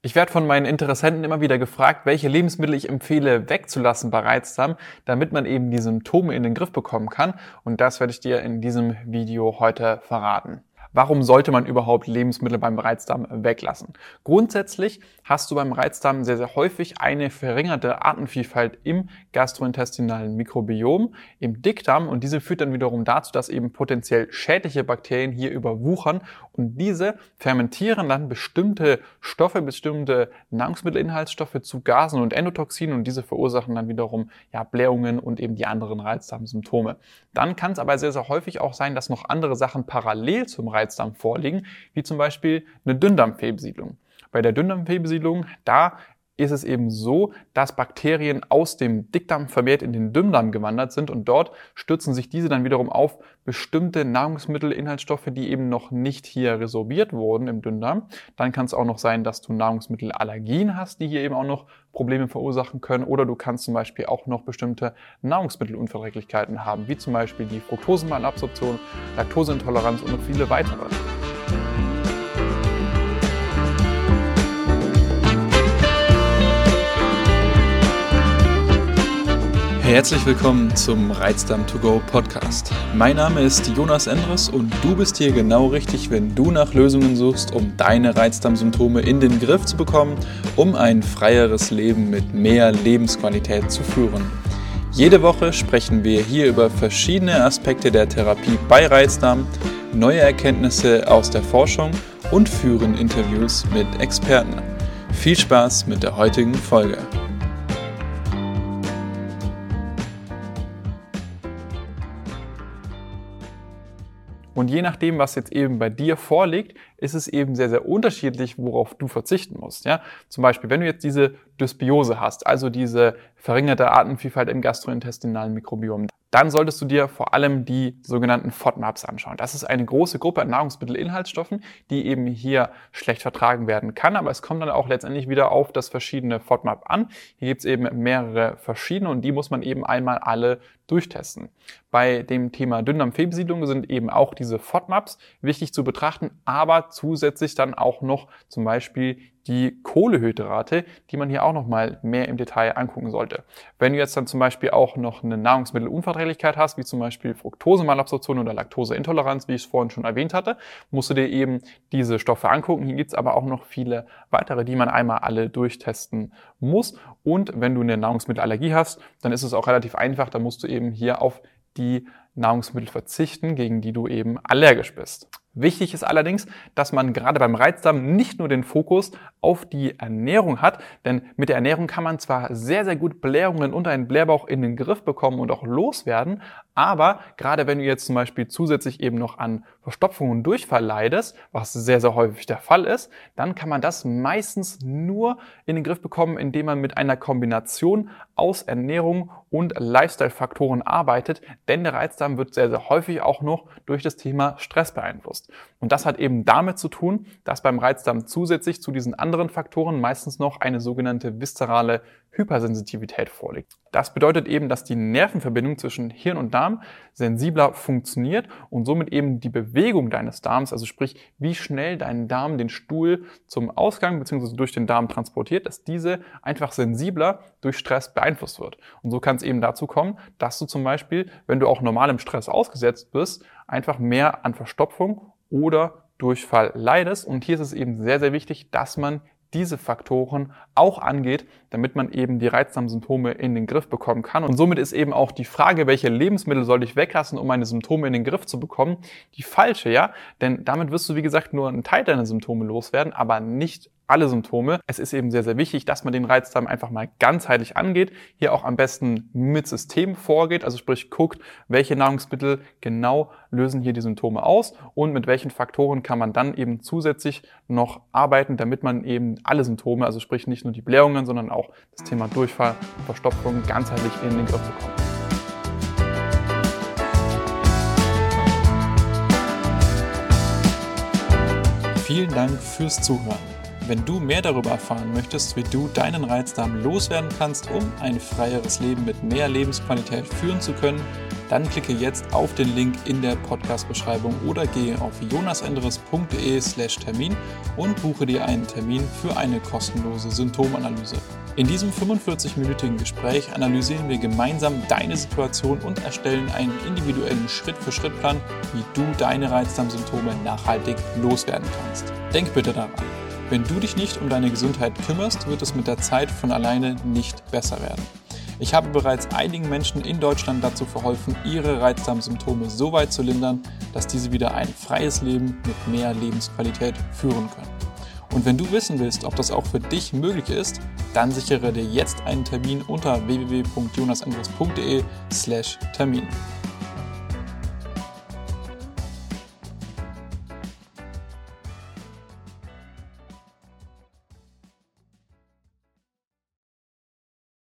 Ich werde von meinen Interessenten immer wieder gefragt, welche Lebensmittel ich empfehle wegzulassen bei Reizdarm, damit man eben die Symptome in den Griff bekommen kann. Und das werde ich dir in diesem Video heute verraten. Warum sollte man überhaupt Lebensmittel beim Reizdarm weglassen? Grundsätzlich hast du beim Reizdarm sehr, sehr häufig eine verringerte Artenvielfalt im gastrointestinalen Mikrobiom, im Dickdarm und diese führt dann wiederum dazu, dass eben potenziell schädliche Bakterien hier überwuchern und diese fermentieren dann bestimmte Stoffe, bestimmte Nahrungsmittelinhaltsstoffe zu Gasen und Endotoxinen und diese verursachen dann wiederum ja, Blähungen und eben die anderen Reizdarmsymptome. Dann kann es aber sehr, sehr häufig auch sein, dass noch andere Sachen parallel zum Reizdarm vorliegen, wie zum Beispiel eine Dünndarmfehlbesiedlung. Bei der Dünndarmfehlbesiedlung, da ist es eben so, dass Bakterien aus dem Dickdarm vermehrt in den Dünndarm gewandert sind und dort stürzen sich diese dann wiederum auf bestimmte Nahrungsmittelinhaltsstoffe, die eben noch nicht hier resorbiert wurden im Dünndarm. Dann kann es auch noch sein, dass du Nahrungsmittelallergien hast, die hier eben auch noch Probleme verursachen können oder du kannst zum Beispiel auch noch bestimmte Nahrungsmittelunverträglichkeiten haben, wie zum Beispiel die Fructosemalabsorption, Laktoseintoleranz und noch viele weitere. Herzlich willkommen zum Reizdarm to go Podcast. Mein Name ist Jonas Endres und du bist hier genau richtig, wenn du nach Lösungen suchst, um deine Reizdarmsymptome in den Griff zu bekommen, um ein freieres Leben mit mehr Lebensqualität zu führen. Jede Woche sprechen wir hier über verschiedene Aspekte der Therapie bei Reizdarm, neue Erkenntnisse aus der Forschung und führen Interviews mit Experten. Viel Spaß mit der heutigen Folge. Und je nachdem, was jetzt eben bei dir vorliegt, ist es eben sehr, sehr unterschiedlich, worauf du verzichten musst. Ja? Zum Beispiel, wenn du jetzt diese Dysbiose hast, also diese verringerte Artenvielfalt im gastrointestinalen Mikrobiom, dann solltest du dir vor allem die sogenannten FODMAPs anschauen. Das ist eine große Gruppe an Nahrungsmittelinhaltsstoffen, die eben hier schlecht vertragen werden kann, aber es kommt dann auch letztendlich wieder auf das verschiedene FODMAP an. Hier gibt es eben mehrere verschiedene und die muss man eben einmal alle durchtesten. Bei dem Thema Dünndarmfehlbesiedlung sind eben auch diese FODMAPs wichtig zu betrachten, aber zusätzlich dann auch noch zum Beispiel die Kohlehydrate, die man hier auch nochmal mehr im Detail angucken sollte. Wenn du jetzt dann zum Beispiel auch noch eine Nahrungsmittelunverträglichkeit hast, wie zum Beispiel Fructosemalabsorption oder Laktoseintoleranz, wie ich es vorhin schon erwähnt hatte, musst du dir eben diese Stoffe angucken. Hier gibt es aber auch noch viele weitere, die man einmal alle durchtesten muss. Und wenn du eine Nahrungsmittelallergie hast, dann ist es auch relativ einfach, da musst du eben hier auf die Nahrungsmittel verzichten, gegen die du eben allergisch bist. Wichtig ist allerdings, dass man gerade beim Reizdarm nicht nur den Fokus auf die Ernährung hat, denn mit der Ernährung kann man zwar sehr, sehr gut Blähungen und einen Blähbauch in den Griff bekommen und auch loswerden, aber gerade wenn du jetzt zum Beispiel zusätzlich eben noch an Verstopfung und Durchfall leidest, was sehr, sehr häufig der Fall ist, dann kann man das meistens nur in den Griff bekommen, indem man mit einer Kombination aus Ernährung und Lifestyle-Faktoren arbeitet, denn der Reizdarm wird sehr, sehr häufig auch noch durch das Thema Stress beeinflusst. Und das hat eben damit zu tun, dass beim Reizdarm zusätzlich zu diesen anderen Faktoren meistens noch eine sogenannte viszerale Hypersensitivität vorliegt. Das bedeutet eben, dass die Nervenverbindung zwischen Hirn und Darm sensibler funktioniert und somit eben die Bewegung deines Darms, also sprich, wie schnell dein Darm den Stuhl zum Ausgang bzw. durch den Darm transportiert, dass diese einfach sensibler durch Stress beeinflusst wird. Und so kann es eben dazu kommen, dass du zum Beispiel, wenn du auch normalem Stress ausgesetzt bist, einfach mehr an Verstopfung oder Durchfall leidest. Und hier ist es eben sehr, sehr wichtig, dass man diese Faktoren auch angeht, damit man eben die Reizdarmsymptome in den Griff bekommen kann. Und somit ist eben auch die Frage, welche Lebensmittel soll ich weglassen, um meine Symptome in den Griff zu bekommen, die falsche, ja? Denn damit wirst du, wie gesagt, nur einen Teil deiner Symptome loswerden, aber nicht alle Symptome. Es ist eben sehr, sehr wichtig, dass man den Reizdarm einfach mal ganzheitlich angeht, hier auch am besten mit System vorgeht, also sprich guckt, welche Nahrungsmittel genau lösen hier die Symptome aus und mit welchen Faktoren kann man dann eben zusätzlich noch arbeiten, damit man eben alle Symptome, also sprich nicht nur die Blähungen, sondern auch das Thema Durchfall Verstopfung ganzheitlich in den Griff bekommt. Vielen Dank fürs Zuhören. Wenn du mehr darüber erfahren möchtest, wie du deinen Reizdarm loswerden kannst, um ein freieres Leben mit mehr Lebensqualität führen zu können, dann klicke jetzt auf den Link in der Podcast-Beschreibung oder gehe auf jonasendres.de/slash Termin und buche dir einen Termin für eine kostenlose Symptomanalyse. In diesem 45-minütigen Gespräch analysieren wir gemeinsam deine Situation und erstellen einen individuellen Schritt-für-Schritt-Plan, wie du deine Reizdarmsymptome nachhaltig loswerden kannst. Denk bitte daran, wenn du dich nicht um deine Gesundheit kümmerst, wird es mit der Zeit von alleine nicht besser werden. Ich habe bereits einigen Menschen in Deutschland dazu verholfen, ihre Reizdarmsymptome so weit zu lindern, dass diese wieder ein freies Leben mit mehr Lebensqualität führen können. Und wenn du wissen willst, ob das auch für dich möglich ist, dann sichere dir jetzt einen Termin unter www.jonasandres.de/termin.